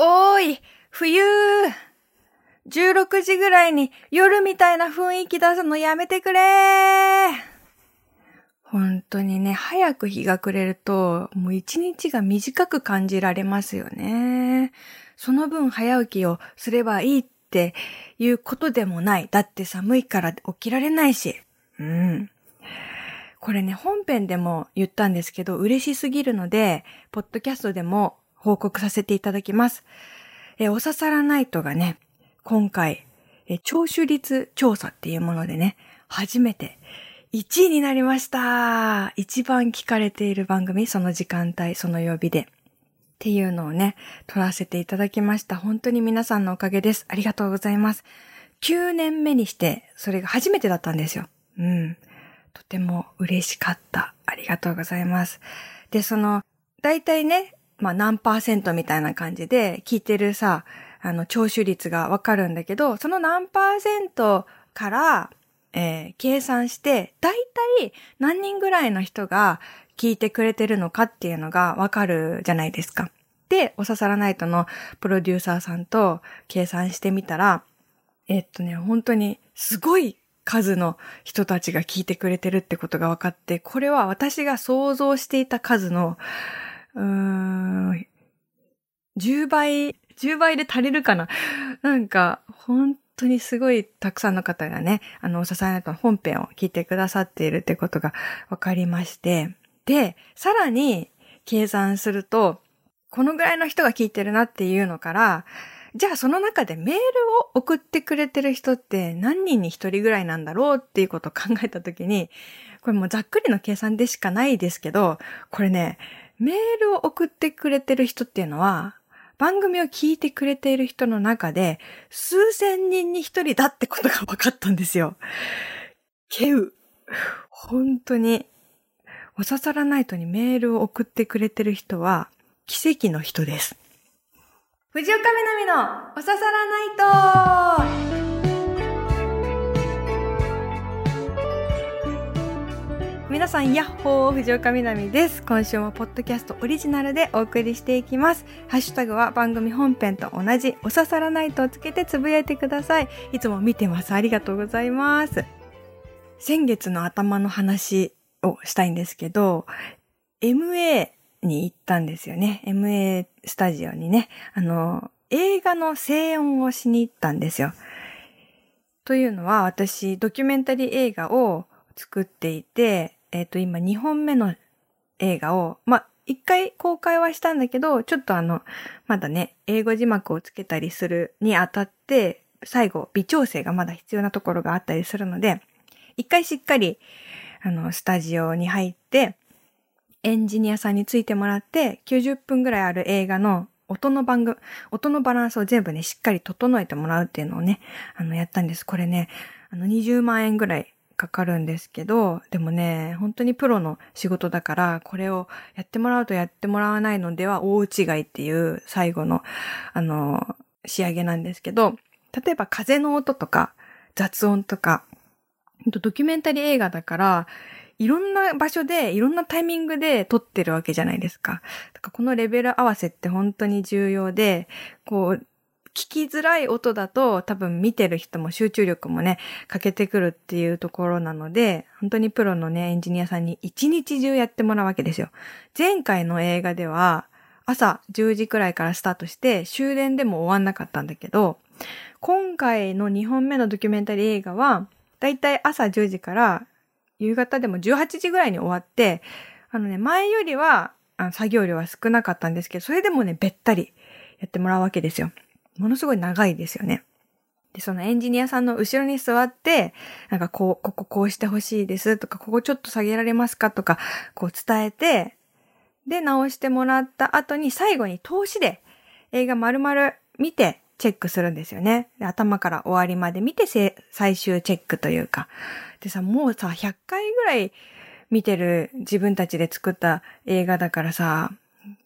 おーい、冬 !16 時ぐらいに夜みたいな雰囲気出すのやめてくれ本当にね、早く日が暮れると、もう一日が短く感じられますよね。その分早起きをすればいいっていうことでもない。だって寒いから起きられないし。うん。これね、本編でも言ったんですけど、嬉しすぎるので、ポッドキャストでも報告させていただきます。え、おささらナイトがね、今回、え、聴取率調査っていうものでね、初めて1位になりました一番聞かれている番組、その時間帯、その曜日で。っていうのをね、撮らせていただきました。本当に皆さんのおかげです。ありがとうございます。9年目にして、それが初めてだったんですよ。うん。とても嬉しかった。ありがとうございます。で、その、大体ね、まあ何パーセントみたいな感じで聞いてるさ、あの、聴取率がわかるんだけど、その何パーセントから、えー、計算して、大体何人ぐらいの人が聞いてくれてるのかっていうのがわかるじゃないですか。で、おささらナイトのプロデューサーさんと計算してみたら、えっとね、本当にすごい数の人たちが聞いてくれてるってことが分かって、これは私が想像していた数の、うん、10倍、10倍で足りるかな？なんか、本当にすごいたくさんの方がね、あの、おささらと本編を聞いてくださっているってことが分かりまして、で、さらに計算すると、このぐらいの人が聞いてるなっていうのから、じゃあその中でメールを送ってくれてる人って何人に一人ぐらいなんだろうっていうことを考えたときに、これもうざっくりの計算でしかないですけど、これね、メールを送ってくれてる人っていうのは、番組を聞いてくれている人の中で、数千人に一人だってことが分かったんですよ。ケウ。本当に。おささらナイトにメールを送ってくれてる人は、奇跡の人です。藤岡みなみのおささらナイト皆さん、ヤッホー藤岡みなみです。今週もポッドキャストオリジナルでお送りしていきます。ハッシュタグは番組本編と同じ、おささらナイトをつけてつぶやいてください。いつも見てます。ありがとうございます。先月の頭の話をしたいんですけど、MA に行ったんですよね。MA スタジオにね。あの、映画の静音をしに行ったんですよ。というのは、私、ドキュメンタリー映画を作っていて、えっ、ー、と、今2本目の映画を、ま一回公開はしたんだけど、ちょっとあの、まだね、英語字幕をつけたりするにあたって、最後、微調整がまだ必要なところがあったりするので、一回しっかり、あの、スタジオに入って、エンジニアさんについてもらって、90分ぐらいある映画の音の番組、音のバランスを全部ね、しっかり整えてもらうっていうのをね、あの、やったんです。これね、あの、20万円ぐらいかかるんですけど、でもね、本当にプロの仕事だから、これをやってもらうとやってもらわないのでは大違いっていう最後の、あの、仕上げなんですけど、例えば風の音とか雑音とか、ドキュメンタリー映画だから、いろんな場所で、いろんなタイミングで撮ってるわけじゃないですか。だからこのレベル合わせって本当に重要で、こう、聞きづらい音だと多分見てる人も集中力もね、欠けてくるっていうところなので、本当にプロのね、エンジニアさんに一日中やってもらうわけですよ。前回の映画では、朝10時くらいからスタートして終電でも終わんなかったんだけど、今回の2本目のドキュメンタリー映画は、だいたい朝10時から夕方でも18時ぐらいに終わって、あのね、前よりは作業量は少なかったんですけど、それでもね、べったりやってもらうわけですよ。ものすごい長いですよね。で、そのエンジニアさんの後ろに座って、なんかこう、こここうしてほしいですとか、ここちょっと下げられますかとか、こう伝えて、で、直してもらった後に最後に投資で映画丸々見てチェックするんですよね。で頭から終わりまで見て最終チェックというか。でさ、もうさ、100回ぐらい見てる自分たちで作った映画だからさ、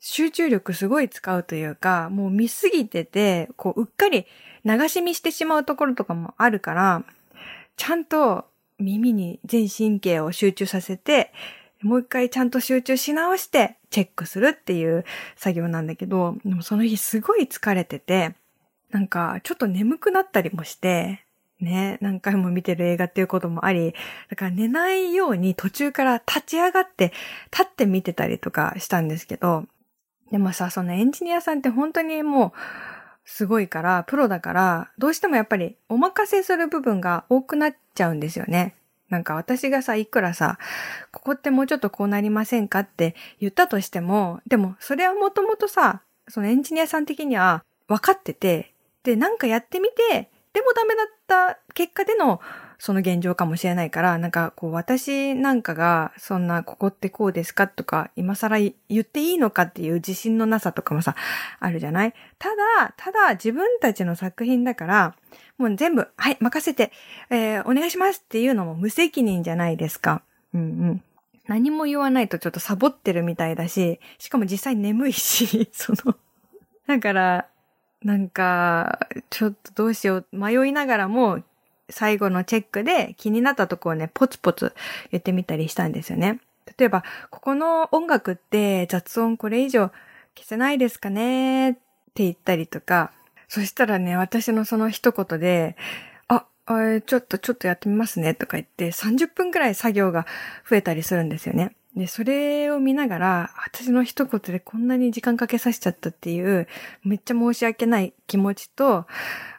集中力すごい使うというか、もう見すぎてて、こう、うっかり流し見してしまうところとかもあるから、ちゃんと耳に全神経を集中させて、もう一回ちゃんと集中し直してチェックするっていう作業なんだけど、でもその日すごい疲れてて、なんかちょっと眠くなったりもして、ね、何回も見てる映画っていうこともあり、だから寝ないように途中から立ち上がって、立って見てたりとかしたんですけど、でもさ、そのエンジニアさんって本当にもう、すごいから、プロだから、どうしてもやっぱりお任せする部分が多くなっちゃうんですよね。なんか私がさ、いくらさ、ここってもうちょっとこうなりませんかって言ったとしても、でもそれはもともとさ、そのエンジニアさん的には分かってて、で、なんかやってみて、でもダメだった結果でのその現状かもしれないから、なんかこう私なんかがそんなここってこうですかとか今更言っていいのかっていう自信のなさとかもさ、あるじゃない？ただ、ただ自分たちの作品だから、もう全部、はい、任せて、えー、お願いしますっていうのも無責任じゃないですか。うんうん。何も言わないとちょっとサボってるみたいだし、しかも実際眠いし、その、だから、なんか、ちょっとどうしよう、迷いながらも、最後のチェックで気になったとこをね、ポツポツ言ってみたりしたんですよね。例えば、ここの音楽って雑音これ以上消せないですかね？って言ったりとか、そしたらね、私のその一言で、あ、あちょっとちょっとやってみますねとか言って30分くらい作業が増えたりするんですよね。で、それを見ながら、私の一言でこんなに時間かけさせちゃったっていう、めっちゃ申し訳ない気持ちと、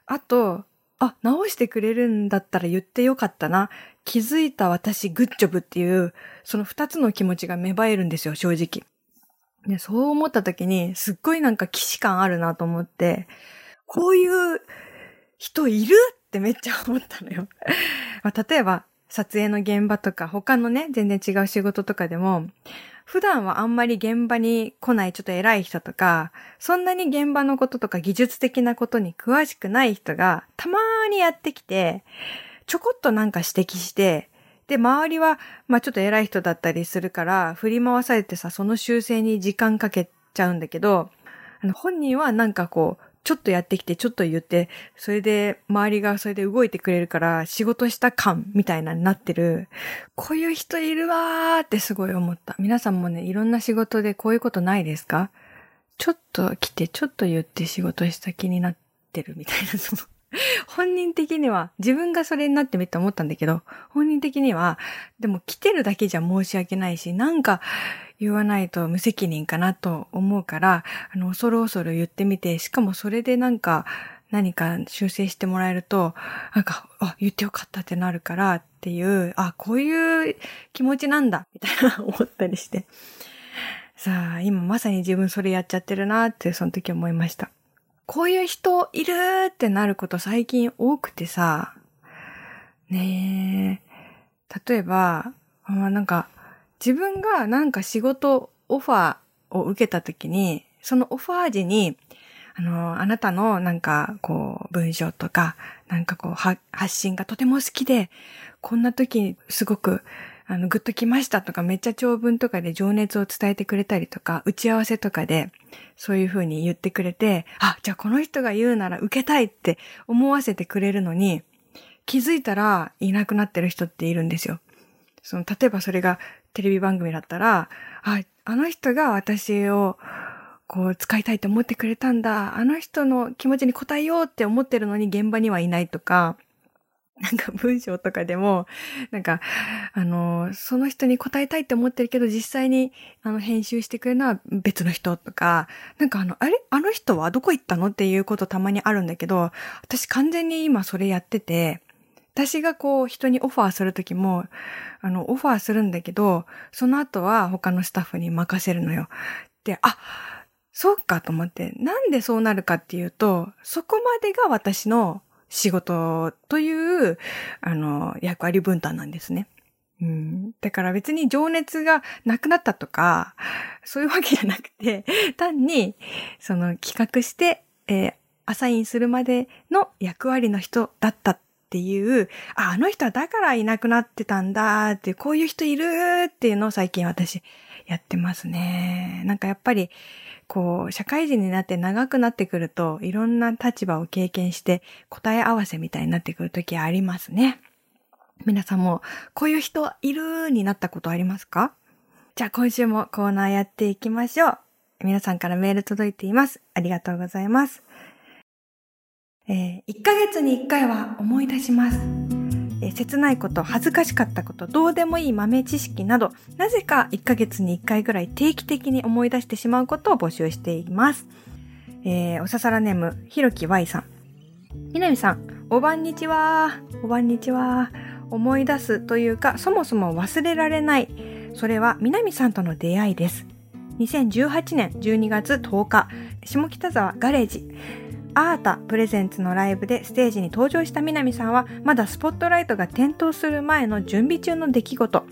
あと、あ、直してくれるんだったら言ってよかったな。気づいた私グッジョブっていう、その二つの気持ちが芽生えるんですよ、正直。で、そう思った時に、すっごいなんか騎士感あるなと思って、こういう人いるってめっちゃ思ったのよ。まあ、例えば、撮影の現場とか、他のね、全然違う仕事とかでも、普段はあんまり現場に来ないちょっと偉い人とか、そんなに現場のこととか技術的なことに詳しくない人がたまーにやってきて、ちょこっとなんか指摘して、で、周りは、まあちょっと偉い人だったりするから、振り回されてさ、その修正に時間かけちゃうんだけど、あの本人はなんかこう、ちょっとやってきて、ちょっと言って、それで周りがそれで動いてくれるから仕事した感みたいなになってる。こういう人いるわーってすごい思った。皆さんもね、いろんな仕事でこういうことないですか？ちょっと来て、ちょっと言って仕事した気になってるみたいな、その 本人的には、自分がそれになってみて思ったんだけど、本人的には、でも来てるだけじゃ申し訳ないし、なんか言わないと無責任かなと思うから、あの、恐る恐る言ってみて、しかもそれでなんか、何か修正してもらえると、なんか、あ、言ってよかったってなるからっていう、あ、こういう気持ちなんだ、みたいな 思ったりして。さあ、今まさに自分それやっちゃってるなって、その時思いました。こういう人いるってなること最近多くてさ、ねえ、例えば、まあ、なんか、自分がなんか仕事、オファーを受けた時に、そのオファー時に、あの、あなたのなんかこう文章とか、なんかこう発信がとても好きで、こんな時にすごくあの、ぐっと来ましたとか、めっちゃ長文とかで情熱を伝えてくれたりとか、打ち合わせとかで、そういう風に言ってくれて、あ、じゃあこの人が言うなら受けたいって思わせてくれるのに、気づいたらいなくなってる人っているんですよ。その、例えばそれがテレビ番組だったら、あ、あの人が私を、こう、使いたいと思ってくれたんだ。あの人の気持ちに応えようって思ってるのに現場にはいないとか、なんか文章とかでも、なんか、あの、その人に答えたいって思ってるけど、実際に、あの、編集してくれるのは別の人とか、なんかあの、あれ？あの人はどこ行ったの？っていうことたまにあるんだけど、私完全に今それやってて、私がこう、人にオファーするときも、あの、オファーするんだけど、その後は他のスタッフに任せるのよ。で、あ、そうかと思って、なんでそうなるかっていうと、そこまでが私の仕事という、あの、役割分担なんですね。うん、だから別に情熱がなくなったとか、そういうわけじゃなくて、単に、その企画して、えー、アサインするまでの役割の人だったっていう、あ、あの人はだからいなくなってたんだって、こういう人いるっていうのを最近私やってますね。なんかやっぱり、こう、社会人になって長くなってくると、いろんな立場を経験して答え合わせみたいになってくるときありますね。皆さんも、こういう人いるになったことありますか？じゃあ今週もコーナーやっていきましょう。皆さんからメール届いています。ありがとうございます。えー、1ヶ月に1回は思い出します。え、切ないこと、恥ずかしかったこと、どうでもいい豆知識など、なぜか1ヶ月に1回ぐらい定期的に思い出してしまうことを募集しています。えー、おささらネーム、ひろき Y さん。みなみさん、おばんにちは。おばんにちは。思い出すというか、そもそも忘れられない。それは、みなみさんとの出会いです。2018年12月10日、下北沢ガレージ。アータプレゼンツのライブでステージに登場した南さんは、まだスポットライトが点灯する前の準備中の出来事。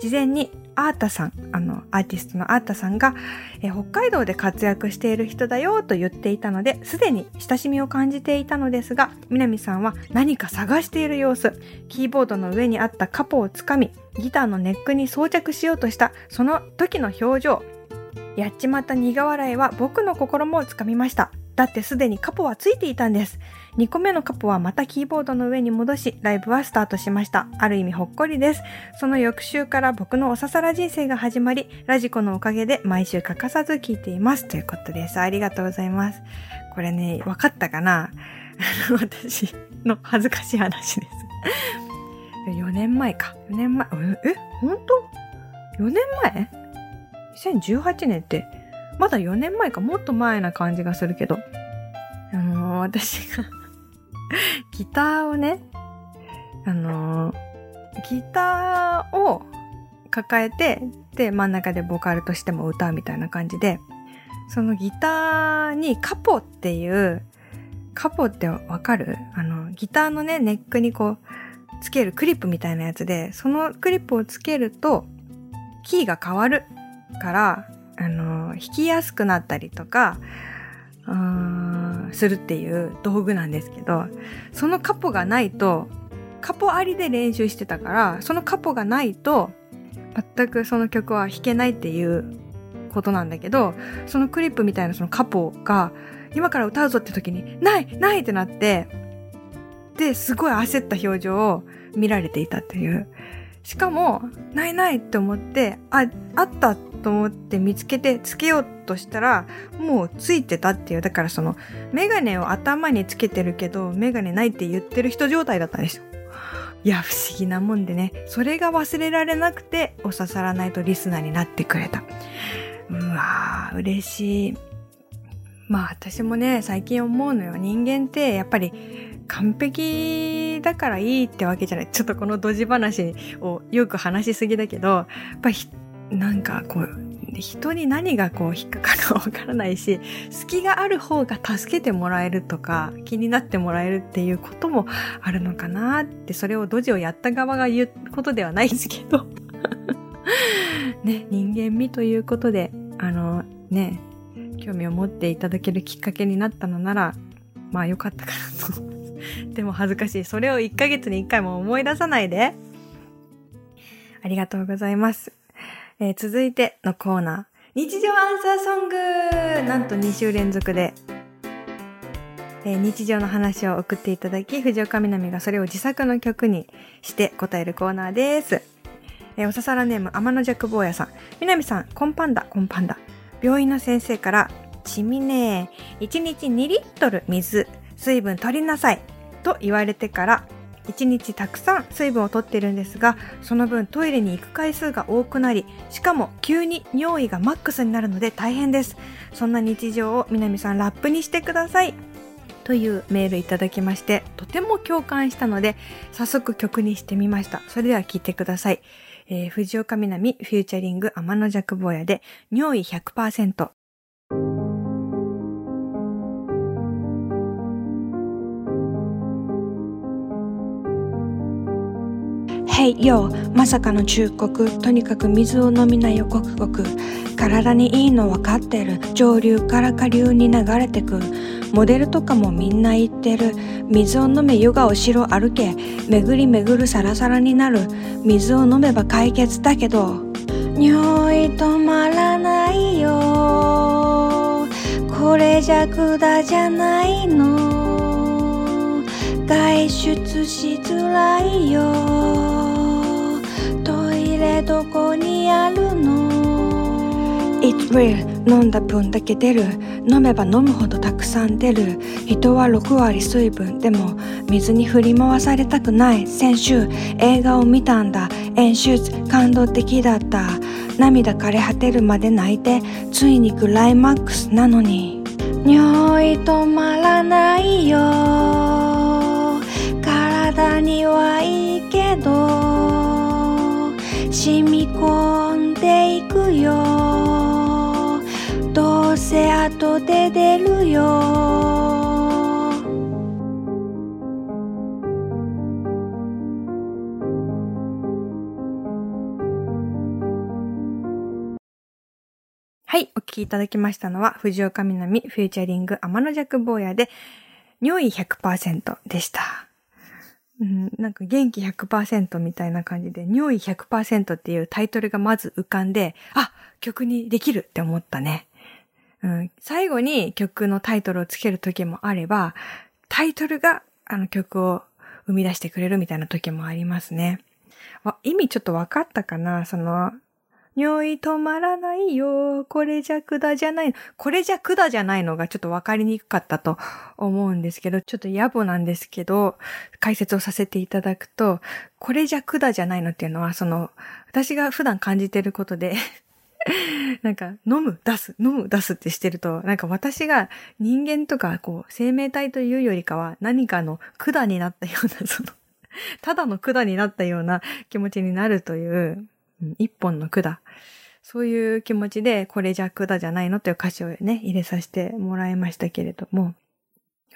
事前にアータさん、あの、アーティストのアータさんが、え北海道で活躍している人だよと言っていたので、すでに親しみを感じていたのですが、南さんは何か探している様子、キーボードの上にあったカポをつかみ、ギターのネックに装着しようとした、その時の表情、やっちまった苦笑いは僕の心もつかみました。だってすでにカポはついていたんです。2個目のカポはまたキーボードの上に戻し、ライブはスタートしました。ある意味ほっこりです。その翌週から僕のおささら人生が始まり、ラジコのおかげで毎週欠かさず聞いています。ということです。ありがとうございます。これね、わかったかな？私の恥ずかしい話です。4年前か。4年前、え、ほんと ?4 年前 ?2018 年ってまだ4年前かもっと前な感じがするけど、あのー、私がギターをね、あのー、ギターを抱えて、で、真ん中でボーカルとしても歌うみたいな感じで、そのギターにカポっていう、カポってわかる？あの、ギターのね、ネックにこう、つけるクリップみたいなやつで、そのクリップをつけると、キーが変わるから、あの、弾きやすくなったりとか、するっていう道具なんですけど、そのカポがないと、カポありで練習してたから、そのカポがないと、全くその曲は弾けないっていうことなんだけど、そのクリップみたいなそのカポが、今から歌うぞって時に、ないないってなって、で、すごい焦った表情を見られていたという。しかも、ないないって思って、あ、あったと思って見つけてつけようとしたら、もうついてたっていう。だからその、メガネを頭につけてるけど、メガネないって言ってる人状態だったんですよ。いや、不思議なもんでね。それが忘れられなくて、お刺さらないとリスナーになってくれた。うわー、嬉しい。まあ私もね、最近思うのよ。人間ってやっぱり完璧だからいいってわけじゃない。ちょっとこのドジ話をよく話しすぎだけど、やっぱなんかこう、人に何がこう引っかかるかわからないし、隙がある方が助けてもらえるとか、気になってもらえるっていうこともあるのかなって、それをドジをやった側が言うことではないですけど。ね、人間味ということで、あの、ね、興味を持っていただけるきっかけになったのなら、まあよかったかなと。でも恥ずかしい。それを1ヶ月に1回も思い出さないで。ありがとうございます。えー、続いてのコーナー。日常アンサーソングなんと2週連続で、えー、日常の話を送っていただき、藤岡みなみがそれを自作の曲にして答えるコーナーです。えー、おささらネーム、天の弱坊やさん。みなみさん、コンパンダ、コンパンダ。病院の先生から、ちみねー、1日2リットル水、水分取りなさい。と言われてから、1日たくさん水分をとってるんですが、その分トイレに行く回数が多くなり、しかも急に尿意がマックスになるので大変です。そんな日常を南さんラップにしてください。というメールいただきまして、とても共感したので、早速曲にしてみました。それでは聴いてください。えー、藤岡みなみフューチャリング天の弱坊やで、尿意100%。Hey yo まさかの忠告。とにかく水を飲みなよ。ごくごく。体にいいの分かってる。上流から下流に流れてく。モデルとかもみんな言ってる。水を飲めヨガをしろ歩け。巡り巡るサラサラになる。水を飲めば解決だけど。匂い止まらないよ。これじゃくだじゃないの。外出しづらいよ。入れどこにあるの？It's real 飲んだ分だけ出る。飲めば飲むほどたくさん出る。人は6割水分。でも水に振り回されたくない。先週映画を見たんだ。演出感動的だった。涙枯れ果てるまで泣いてついにクライマックスなのに。匂い止まらないよ。体にはいいけど染み込んでいくよどうせ後で出るよはい、お聞きいただきましたのは、藤岡みなみフューチャリング天の弱坊やで、尿意100%でした。うん、なんか元気100%みたいな感じで、尿意100%っていうタイトルがまず浮かんで、あ、曲にできるって思ったね。うん、最後に曲のタイトルをつける時もあれば、タイトルがあの曲を生み出してくれるみたいな時もありますね。意味ちょっと分かったかな？その、尿意止まらないよ。これじゃ管じゃない。これじゃ管じゃないのがちょっと分かりにくかったと思うんですけど、ちょっと野暮なんですけど、解説をさせていただくと、これじゃ管じゃないのっていうのは、その、私が普段感じてることで、なんか、飲む、出す、飲む、出すってしてると、なんか私が人間とか、こう、生命体というよりかは、何かの管になったような、その、ただの管になったような気持ちになるという、一本の管。そういう気持ちで、これじゃ管じゃないのという歌詞をね、入れさせてもらいましたけれども、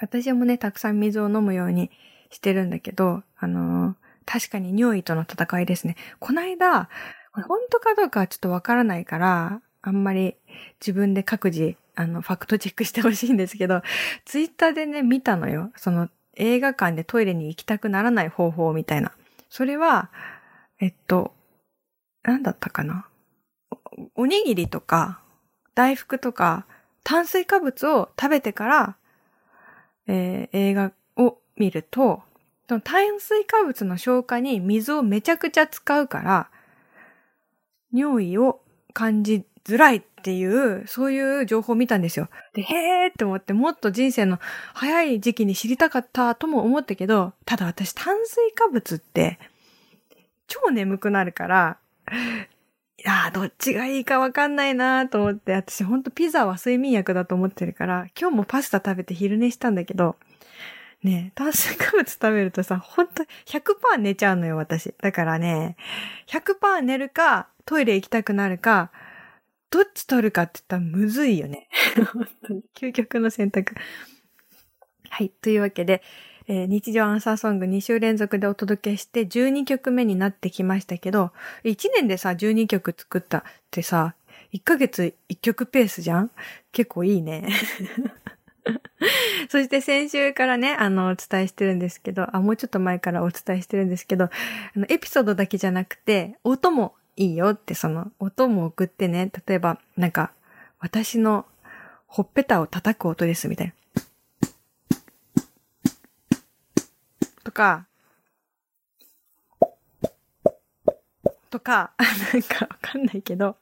私もね、たくさん水を飲むようにしてるんだけど、あのー確かに尿意との戦いですね。この間、これ本当かどうかはちょっとわからないから、あんまり自分で各自、あの、ファクトチェックしてほしいんですけど、ツイッターでね、見たのよ。その、映画館でトイレに行きたくならない方法みたいな。それは、えっと、なんだったかな？おおにぎりとか、大福とか、炭水化物を食べてから、えー映画を見ると、炭水化物の消化に水をめちゃくちゃ使うから、尿意を感じづらいっていう、そういう情報を見たんですよ。で、へーって思って、もっと人生の早い時期に知りたかったとも思ったけど、ただ私炭水化物って、超眠くなるから、いやーどっちがいいかわかんないなーと思って、私ほんとピザは睡眠薬だと思ってるから、今日もパスタ食べて昼寝したんだけど、ねえ炭水化物食べるとさ、ほんと100%寝ちゃうのよ、私。だからね、100%寝るか、トイレ行きたくなるか、どっち取るかって言ったらむずいよね。本当に。究極の選択。はい。というわけで、えー日常アンサーソング2週連続でお届けして12曲目になってきましたけど、1年でさ、12曲作ったってさ、1ヶ月1曲ペースじゃん？結構いいね。そして先週からね、あの、お伝えしてるんですけど、あ、もうちょっと前からお伝えしてるんですけど、あの、エピソードだけじゃなくて、音もいいよって、その、音も送ってね、例えば、なんか、私のほっぺたを叩く音です、みたいな。とか、とか、なんかわかんないけど、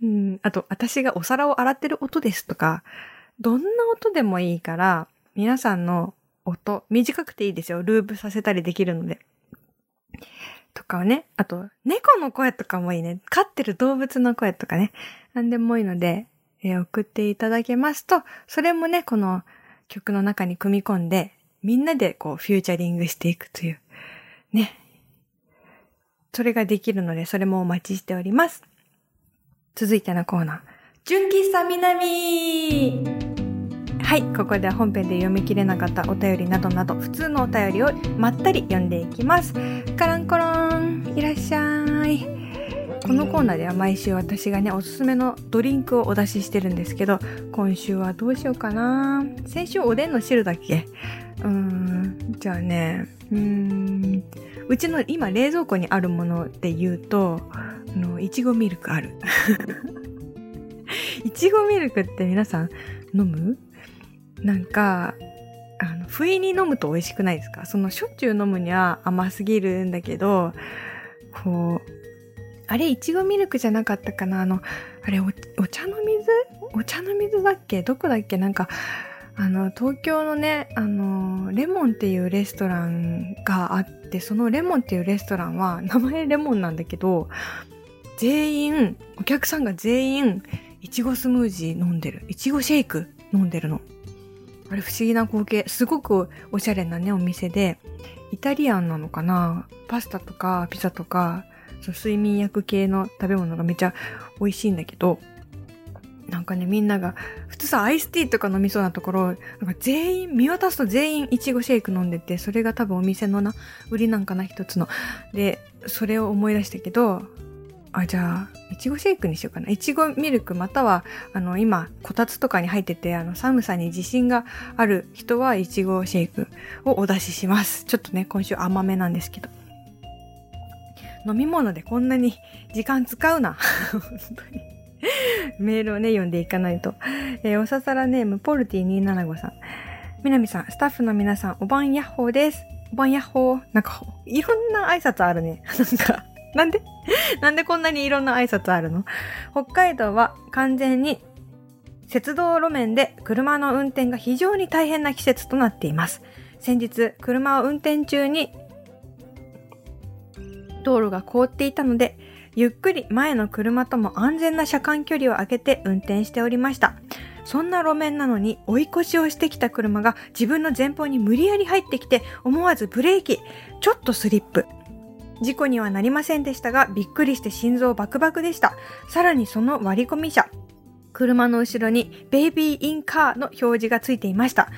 うん、あと、私がお皿を洗ってる音ですとか、どんな音でもいいから、皆さんの音、短くていいですよ。ループさせたりできるので。とかね。あと、猫の声とかもいいね。飼ってる動物の声とかね。なんでもいいので、えー送っていただけますと、それもね、この曲の中に組み込んで、みんなでこう、フューチャリングしていくという、ね。それができるので、それもお待ちしております。続いてのコーナー。純喫茶南はい、ここでは本編で読み切れなかったお便りなどなど、普通のお便りをまったり読んでいきます。カランコロン、いらっしゃい。このコーナーでは毎週私がね、おすすめのドリンクをお出ししてるんですけど、今週はどうしようかな。先週おでんの汁だっけ？うん、じゃあね、うん、うちの今冷蔵庫にあるもので言うと、あの、いちごミルクある。いちごミルクって皆さん飲む？なんか、あの、不意に飲むと美味しくないですか？その、しょっちゅう飲むには甘すぎるんだけど、こう、あれ、いちごミルクじゃなかったかな？あの、あれお、お茶の水？お茶の水だっけ？どこだっけ？なんか、あの、東京のね、あの、レモンっていうレストランがあって、そのレモンっていうレストランは、名前レモンなんだけど、全員、お客さんが全員、いちごスムージー飲んでる。いちごシェイク飲んでるの。あれ不思議な光景。すごくおしゃれなね、お店で、イタリアンなのかな？パスタとかピザとか、そ睡眠薬系の食べ物がめちゃ美味しいんだけど、なんかね、みんなが、普通さ、アイスティーとか飲みそうなところ、なんか全員、見渡すと全員いちごシェイク飲んでて、それが多分お店のな、売りなんかな、一つの。で、それを思い出したけど、あ、じゃあ、いちごシェイクにしようかな。いちごミルクまたは、あの、今、こたつとかに入ってて、あの、寒さに自信がある人はいちごシェイクをお出しします。ちょっとね、今週甘めなんですけど。飲み物でこんなに時間使うな。本当に。メールをね、読んでいかないと。えー、おささらネーム、ポルティ275さん。みなみさん、スタッフの皆さん、おばんやっほーです。おばんやっほー。なんか、いろんな挨拶あるね。なんか、なんで？なんでこんなにいろんな挨拶あるの？北海道は完全に鉄道路面で車の運転が非常に大変な季節となっています。先日、車を運転中に道路が凍っていたので、ゆっくり前の車とも安全な車間距離を空けて運転しておりました。そんな路面なのに追い越しをしてきた車が自分の前方に無理やり入ってきて思わずブレーキ、ちょっとスリップ。事故にはなりませんでしたが、びっくりして心臓バクバクでした。さらにその割り込み車。車の後ろにベイビーインカーの表示がついていました。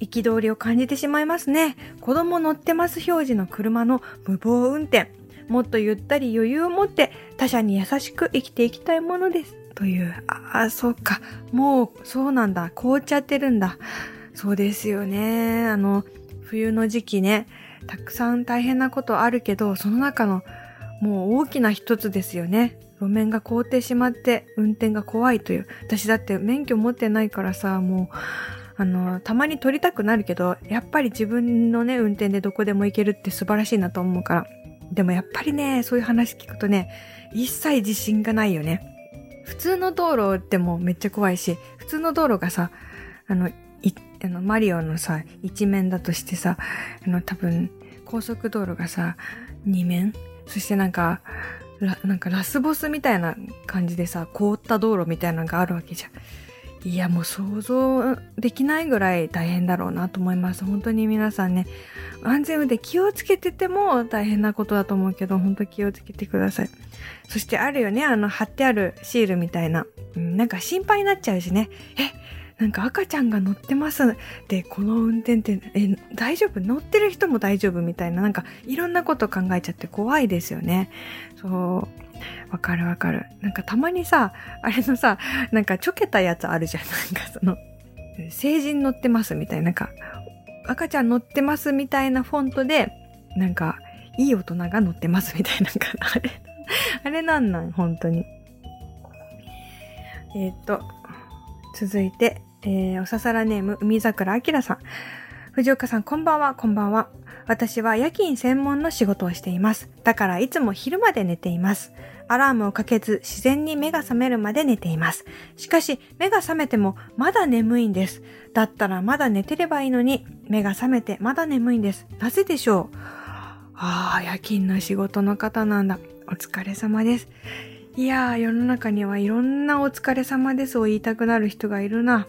憤りを感じてしまいますね。子供乗ってます表示の車の無謀運転。もっとゆったり余裕を持って他者に優しく生きていきたいものです。という、ああ、そうか。もう、そうなんだ。凍っちゃってるんだ。そうですよね。あの、冬の時期ね、たくさん大変なことあるけど、その中のもう大きな一つですよね。路面が凍ってしまって運転が怖いという。私だって免許持ってないからさ、もう、あの、たまに取りたくなるけど、やっぱり自分のね、運転でどこでも行けるって素晴らしいなと思うから。でもやっぱりね、そういう話聞くとね、一切自信がないよね。普通の道路でもめっちゃ怖いし、普通の道路がさ、あの、あの、マリオのさ、一面だとしてさ、あの、多分、高速道路がさ、二面そしてなんか、なんかラスボスみたいな感じでさ、凍った道路みたいなのがあるわけじゃん。いや、もう想像できないぐらい大変だろうなと思います。本当に皆さんね、安全運転気をつけてても大変なことだと思うけど、本当気をつけてください。そしてあるよね、あの、貼ってあるシールみたいな。うん、なんか心配になっちゃうしね。え、なんか赤ちゃんが乗ってますで、この運転って、え、大丈夫？乗ってる人も大丈夫みたいな、なんかいろんなこと考えちゃって怖いですよね。そう。わかるわかる。なんかたまにさ、あれのさ、なんかちょけたやつあるじゃん。なんかその、成人乗ってますみたいな、なんか、赤ちゃん乗ってますみたいなフォントで、なんか、いい大人が乗ってますみたいな、んか、あれ、あれなんなん本当に。えっ、と、続いて、えー、おささらネーム、海桜明さん。藤岡さん、こんばんは、こんばんは。私は夜勤専門の仕事をしています。だからいつも昼まで寝ています。アラームをかけず自然に目が覚めるまで寝ています。しかし目が覚めてもまだ眠いんです。だったらまだ寝てればいいのに目が覚めてまだ眠いんです。なぜでしょう？ああ、夜勤の仕事の方なんだ。お疲れ様です。いやー、世の中にはいろんなお疲れ様ですを言いたくなる人がいるな。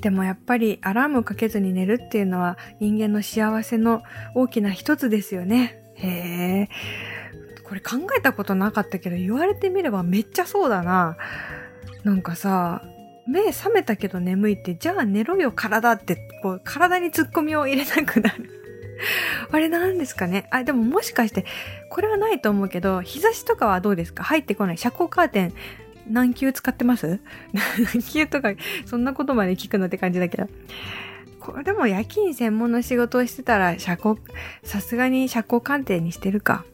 でもやっぱりアラームをかけずに寝るっていうのは人間の幸せの大きな一つですよね。へえ。これ考えたことなかったけど言われてみればめっちゃそうだな。なんかさ、目覚めたけど眠いって、じゃあ寝ろよ体って、こう体に突っ込みを入れなくなる。あれなんですかね？あ、でももしかして、これはないと思うけど、日差しとかはどうですか？入ってこない。遮光カーテン何級使ってます？何級とか、そんなことまで聞くのって感じだけど。これでも夜勤専門の仕事をしてたら、遮光、さすがに遮光鑑定にしてるか。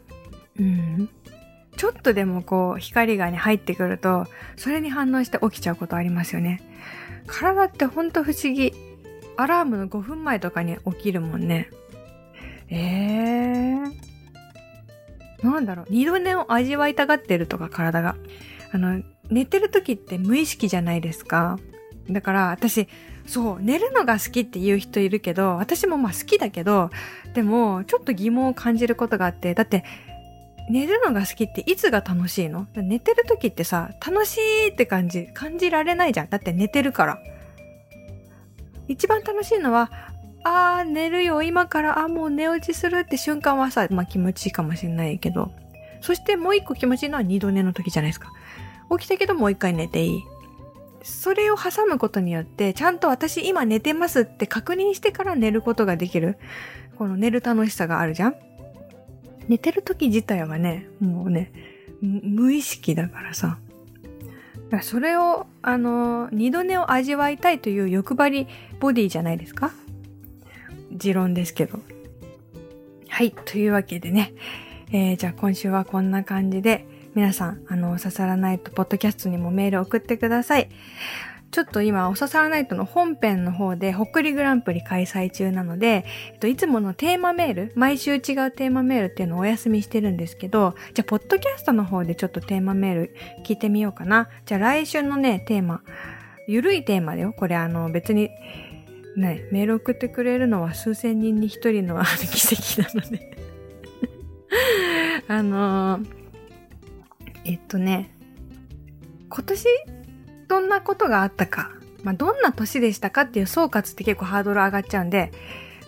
ちょっとでもこう、光がね、入ってくると、それに反応して起きちゃうことありますよね。体ってほんと不思議。アラームの5分前とかに起きるもんね。えー。なんだろう、二度寝を味わいたがってるとか、体が。あの、寝てる時って無意識じゃないですか。だから私、そう、寝るのが好きって言う人いるけど、私もまあ好きだけど、でも、ちょっと疑問を感じることがあって、だって、寝るのが好きっていつが楽しいの？寝てる時ってさ、楽しいって感じ、感じられないじゃん。だって寝てるから。一番楽しいのは、あー、寝るよ、今から、あ、もう寝落ちするって瞬間はさ、まあ気持ちいいかもしれないけど、そしてもう一個気持ちいいのは二度寝の時じゃないですか。起きたけどもう一回寝ていい。それを挟むことによって、ちゃんと私今寝てますって確認してから寝ることができる。この寝る楽しさがあるじゃん寝てる時自体はね、もうね、無意識だからさ。だからそれを、あの、二度寝を味わいたいという欲張りボディじゃないですか？持論ですけど。はい。というわけでね、えー、じゃあ今週はこんな感じで、皆さん、あの、刺さらないと、ポッドキャストにもメール送ってください。ちょっと今、おささらないとの本編の方で、ほっくりグランプリ開催中なので、えっと、いつものテーマメール、毎週違うテーマメールっていうのをお休みしてるんですけど、じゃあ、ポッドキャストの方でちょっとテーマメール聞いてみようかな。じゃあ、来週のね、テーマ、ゆるいテーマだよ。これ、あの、別に、ね、メール送ってくれるのは数千人に一人の 奇跡なのであのー、えっとね、今年どんなことがあったか、まあ、どんな年でしたかっていう総括って結構ハードル上がっちゃうんで、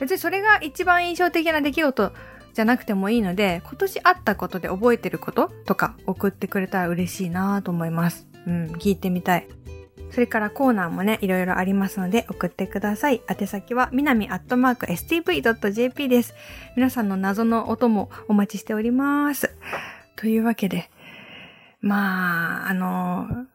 別にそれが一番印象的な出来事じゃなくてもいいので、今年あったことで覚えてることとか送ってくれたら嬉しいなと思います。うん、聞いてみたい。それからコーナーもね、いろいろありますので送ってください。宛先は、みなみアットマーク stv.jp です。皆さんの謎の音もお待ちしております。というわけで、まあ、あの、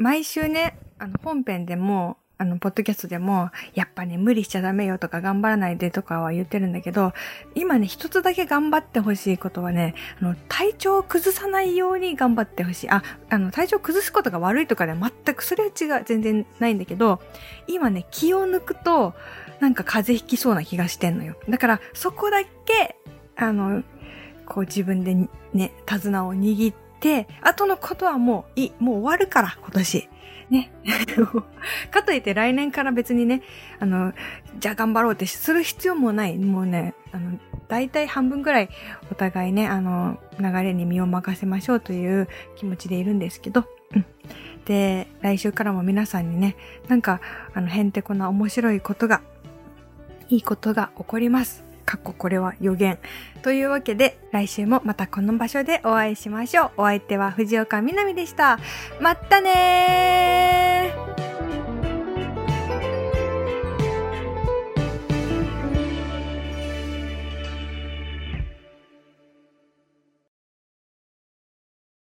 毎週ね、あの、本編でも、あの、ポッドキャストでも、やっぱね、無理しちゃダメよとか頑張らないでとかは言ってるんだけど、今ね、一つだけ頑張ってほしいことはね、あの、体調を崩さないように頑張ってほしい。あ、あの、体調を崩すことが悪いとかで全く、それは違う、全然ないんだけど、今ね、気を抜くと、なんか風邪ひきそうな気がしてんのよ。だから、そこだけ、あの、こう自分でね、手綱を握って、後のことはもういい、もう終わるから、今年。ね。かといって来年から別にね、あの、じゃあ頑張ろうってする必要もない。もうね、あの、大体半分ぐらいお互いね、あの、流れに身を任せましょうという気持ちでいるんですけど、うん。で、来週からも皆さんにね、なんか、あの、へんてこな面白いことが、いいことが起こります。かっここれは予言。というわけで、来週もまたこの場所でお会いしましょう。お相手は藤岡みなみでした。まったねー